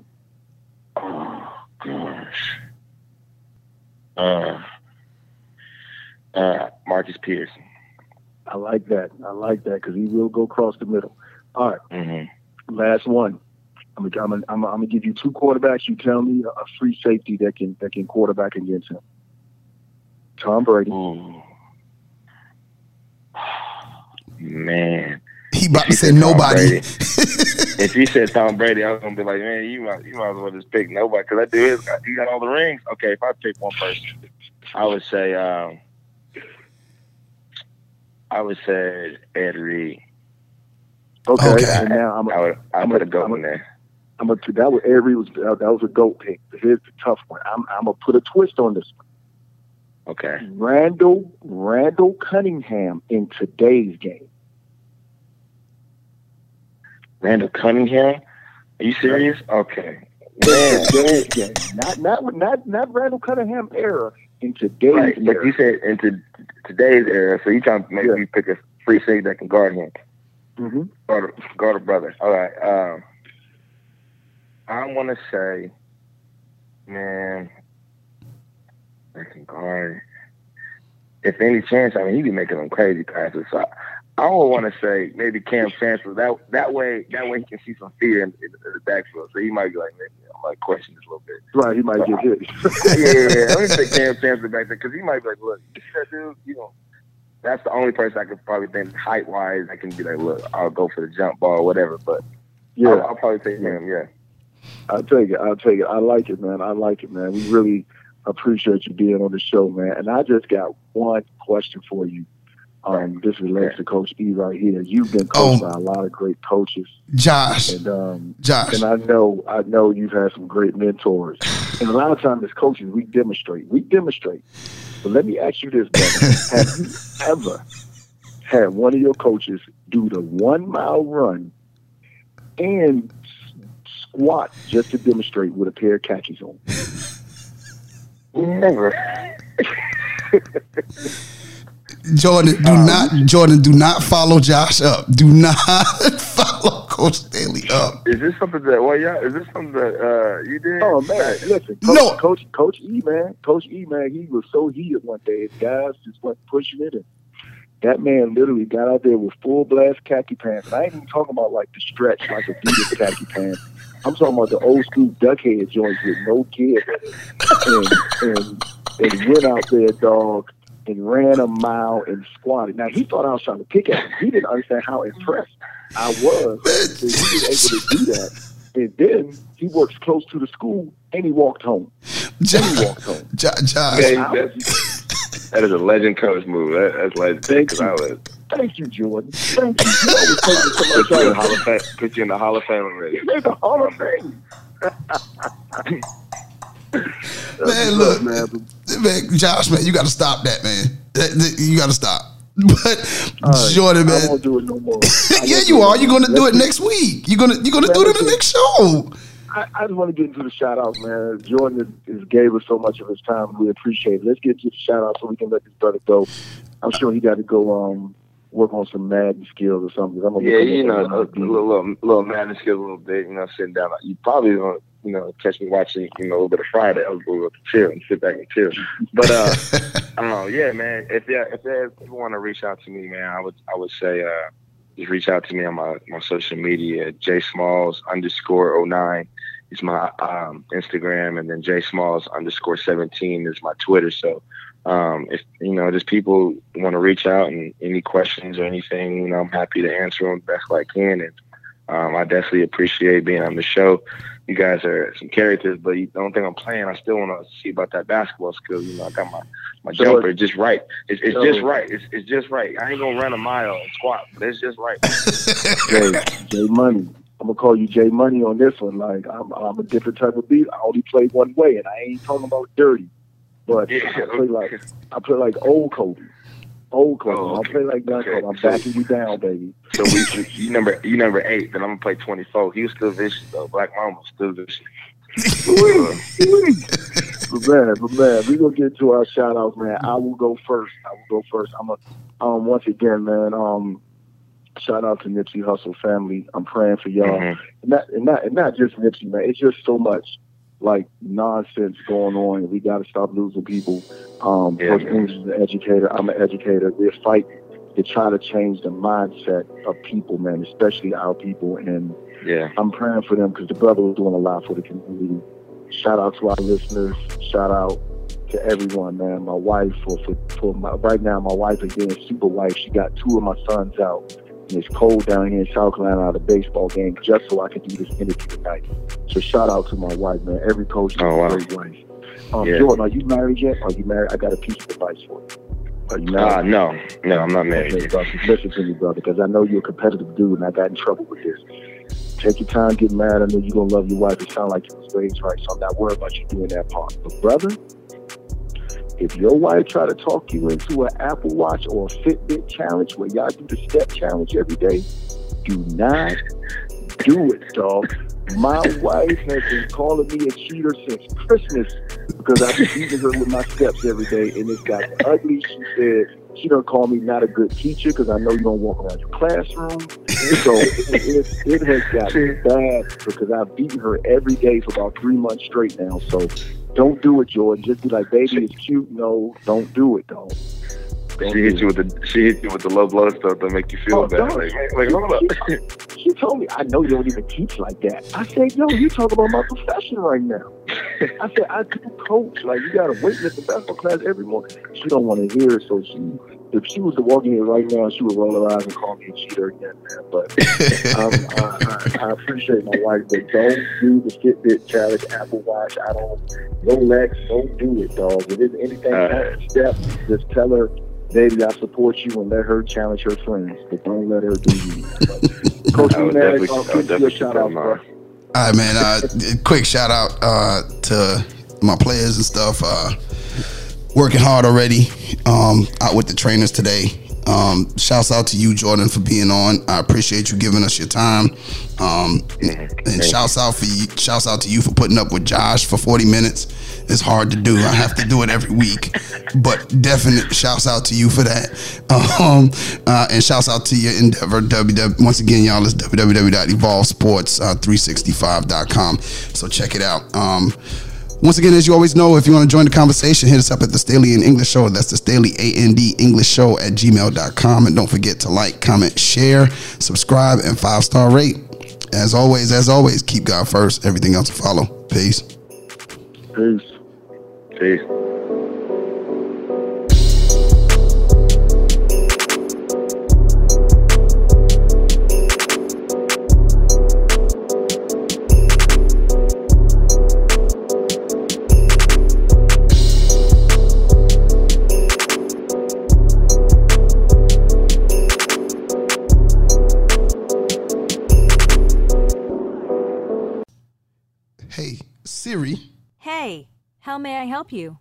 Oh gosh. Uh, uh, Marcus Pierce. I like that. I like that because he will go across the middle. All right. Mm-hmm. Last one. I'm gonna, I'm gonna, I'm gonna, give you two quarterbacks. You tell me a free safety that can that can quarterback against him. Tom Brady. Ooh. Man, He about to say said nobody. If you said Tom Brady, I was gonna be like, man, you might, you might as well just pick nobody because that dude is, he got all the rings. Okay, if I pick one person, I would say, um, I would say Ed Reed. Okay. Okay. And now I'm, I would, I I'm put a- a I'm a- in there. I'm gonna that was Avery was that was a goat pick. Here's the tough one. I'm I'm gonna put a twist on this one. Okay. Randall Randall Cunningham in today's game. Randall Cunningham. Are you serious? Okay. Man. today's game. Not not not not Randall Cunningham era in today's Right, but era. you said into today's era, so you trying to make Yeah. me pick a free safety that can guard him, hmm guard a, guard a brother. All right, um, I want to say, man, that can guard. If any chance, I mean, he be making them crazy passes. So I, would want to say maybe Kam Chancellor. That that way, that way he can see some fear in, in, in the backfield. So he might be like, maybe I might question this a little bit. Right, he might get hit. yeah, let me take Kam Chancellor back there because he might be like, look, that dude? You know, that's the only person I could probably think height wise. I can be like, look, I'll go for the jump ball or whatever. But yeah. I'll, I'll probably take him. Yeah. I'll take it. I'll take it. I like it, man. I like it, man. We really appreciate you being on the show, man. And I just got one question for you. Um, this relates to Coach E right here. You've been coached Oh. by a lot of great coaches, Josh, and um, Josh. and I know I know you've had some great mentors. And a lot of times as coaches, we demonstrate. We demonstrate. But let me ask you this, brother: Have you ever had one of your coaches do the one mile run and squat just to demonstrate with a pair of khakis on. Never. Jordan, do not Jordan, do not follow Josh up. Do not follow Coach Staley up. Is this something that? Well, yeah. Is this something that uh, you did? Oh man, listen, Coach, No. Coach Coach E man, Coach E man, he was so heated one day. His guys just went pushing it, and that man literally got out there with full blast khaki pants. And I ain't even talking about like the stretch like Adidas khaki pants. I'm talking about the old school duckhead joints with no give, and and and went out there, dog, and ran a mile and squatted. Now he thought I was trying to pick at him. He didn't understand how impressed I was that he was able to do that. And then he works close to the school, and he walked home. Josh, He walked home. Jo- Josh, Okay. That- was- That is a legend coach move. That, that's legend. Thank you. I was Thank you, Jordan. Thank you. You always take me to my put you in the. Hall of Fame. Put you in the Hall of Fame already. You made the Hall of Fame. man, look, man. man, Josh, man, you got to stop that, man. That- that- You got to stop. But All right, Jordan, I man, won't do it no more. Yeah, you are. You're gonna do it next week. You're gonna you're gonna do it in the next show. I, I just want to get into the shout outs, man. Jordan has, has gave us so much of his time. We appreciate it. Let's get to the shout out so we can let this brother go. I'm sure he got to go um work on some Madden skills or something. I'm gonna Yeah, you know, a, a little, little, little madness skills a little bit. You know, sitting down. You probably gonna, you know, catch me watching, you know, a little bit of Friday. I was going to chill and sit back and chill. But uh, oh yeah, man. If yeah, if you want to reach out to me, man, I would I would say uh, just reach out to me on my my social media. J Smalls underscore 09 is my um, Instagram, and then J Smalls underscore seventeen is my Twitter. So. Um, if you know, just people want to reach out and any questions or anything, you know, I'm happy to answer them best I can. And um, I definitely appreciate being on the show. You guys are some characters, but you don't think I'm playing. I still want to see about that basketball skill. You know, I got my my So- jumper just right. It's, it's so- just right. It's, it's just right. I ain't gonna run a mile and squat, but it's just right. Jay, Jay Money. I'm gonna call you Jay Money on this one. Like I'm, I'm a different type of beat. I only play one way, and I ain't talking about dirty. But Yeah, I play like I play like old Kobe. Old club. Oh, I okay. play like young Okay. Kobe. I'm backing you down, baby. So we, you number you number eight, then I'm gonna play 24. He was still vicious though. Black Mamba was still vicious. But man, but man, we gonna get to our shout outs, man. I will go first. I will go first. I'm a um once again, man, um shout out to Nipsey Hussle family. I'm praying for y'all. Mhm. And not and not and not just Nipsey, man. It's just so much like nonsense going on. We gotta stop losing people. Um Yeah, man. English an educator. I'm an educator. We're fighting to try to change the mindset of people, man, especially our people and Yeah. I'm praying for them because the brother was doing a lot for the community. Shout out to our listeners. Shout out to everyone, man. My wife for for, for my right now, my wife is being super wife. She got two of my sons out. And it's cold down here in South Carolina at a baseball game just so I can do this interview tonight. So shout out to my wife, man. Every coach is Oh, wow. a great wife. Um, Yeah. Jordan, are you married yet? Are you married? I got a piece of advice for you. Are you married? Uh, no, no, I'm not married. Okay, brother, listen to me, brother, because I know you're a competitive dude, and I got in trouble with this. Take your time, get married. I know you're gonna love your wife. It sounds like you was raised right, so I'm not worried about you doing that part. But brother, if your wife try to talk you into an Apple Watch or a Fitbit challenge where y'all do the step challenge every day, do not do it, dog. My wife has been calling me a cheater since Christmas because I've been beating her with my steps every day, and it's got ugly. She said she don't call me not a good teacher because I know you don't walk around your classroom. So it, it, it has got bad because I've beaten her every day for about three months straight now. So don't do it, Jordan. Just be like, baby, it's cute. No, don't do it, dog. Don't She hit it. you with the she hit you with the low blood stuff to make you feel Oh, bad. Like, like, hold up. She told me, I know you don't even teach like that. I said, yo, you talking about my profession right now. I said, I do coach. Like, you got to weightlifting basketball class every morning. She don't want to hear it, so she, if she was to walk in here right now, she would roll her eyes and call me a cheater again, man. But um, I, I, I appreciate my wife, but don't do the Fitbit challenge, Apple Watch. I don't, Rolex, don't do it, dog. If it's anything Uh, past step, just tell her, baby, I support you and let her challenge her friends, but don't let her do you. Coach, I would man, definitely- I'll give you a definitely shout out, bro. All right, man. Uh, quick shout out uh, to my players and stuff. Uh, working hard already. Um, out with the trainers today. Um, shouts out to you, Jordan, for being on. I appreciate you giving us your time. Um, and shouts out for you, shouts out to you for putting up with Josh for 40 minutes. It's hard to do. I have to do it every week, but definite shouts out to you for that. Um, uh, and shouts out to your endeavor. www. Once again, y'all, it's www.evolvesports365.com. So check it out. Um, once again, as you always know, if you want to join the conversation, hit us up at the Staley and English Show. That's the Staley A N D English Show at gmail.com. And don't forget to like, comment, share, subscribe, and five star rate. As always, as always, keep God first. Everything else will follow. Peace. Peace. Peace. How may I help you?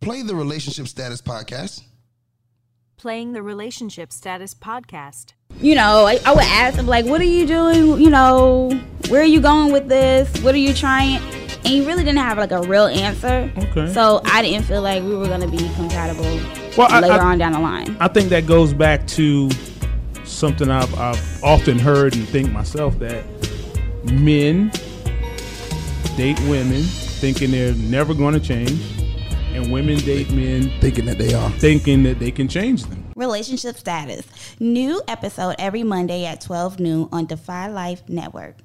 play the Relationship Status Podcast. Playing the Relationship Status podcast. you know, I, I would ask him like, "What are you doing? You know, where are you going with this? What are you trying?" And he really didn't have like a real answer. Okay. So I didn't feel like we were gonna be compatible Well, I- later I- on down the line. I think that goes back to something I've, I've often heard and think myself that men date women thinking they're never going to change, and women date men Thinking that they are. thinking that they can change them. Relationship status. New episode every Monday at 12 noon on Defy Life Network.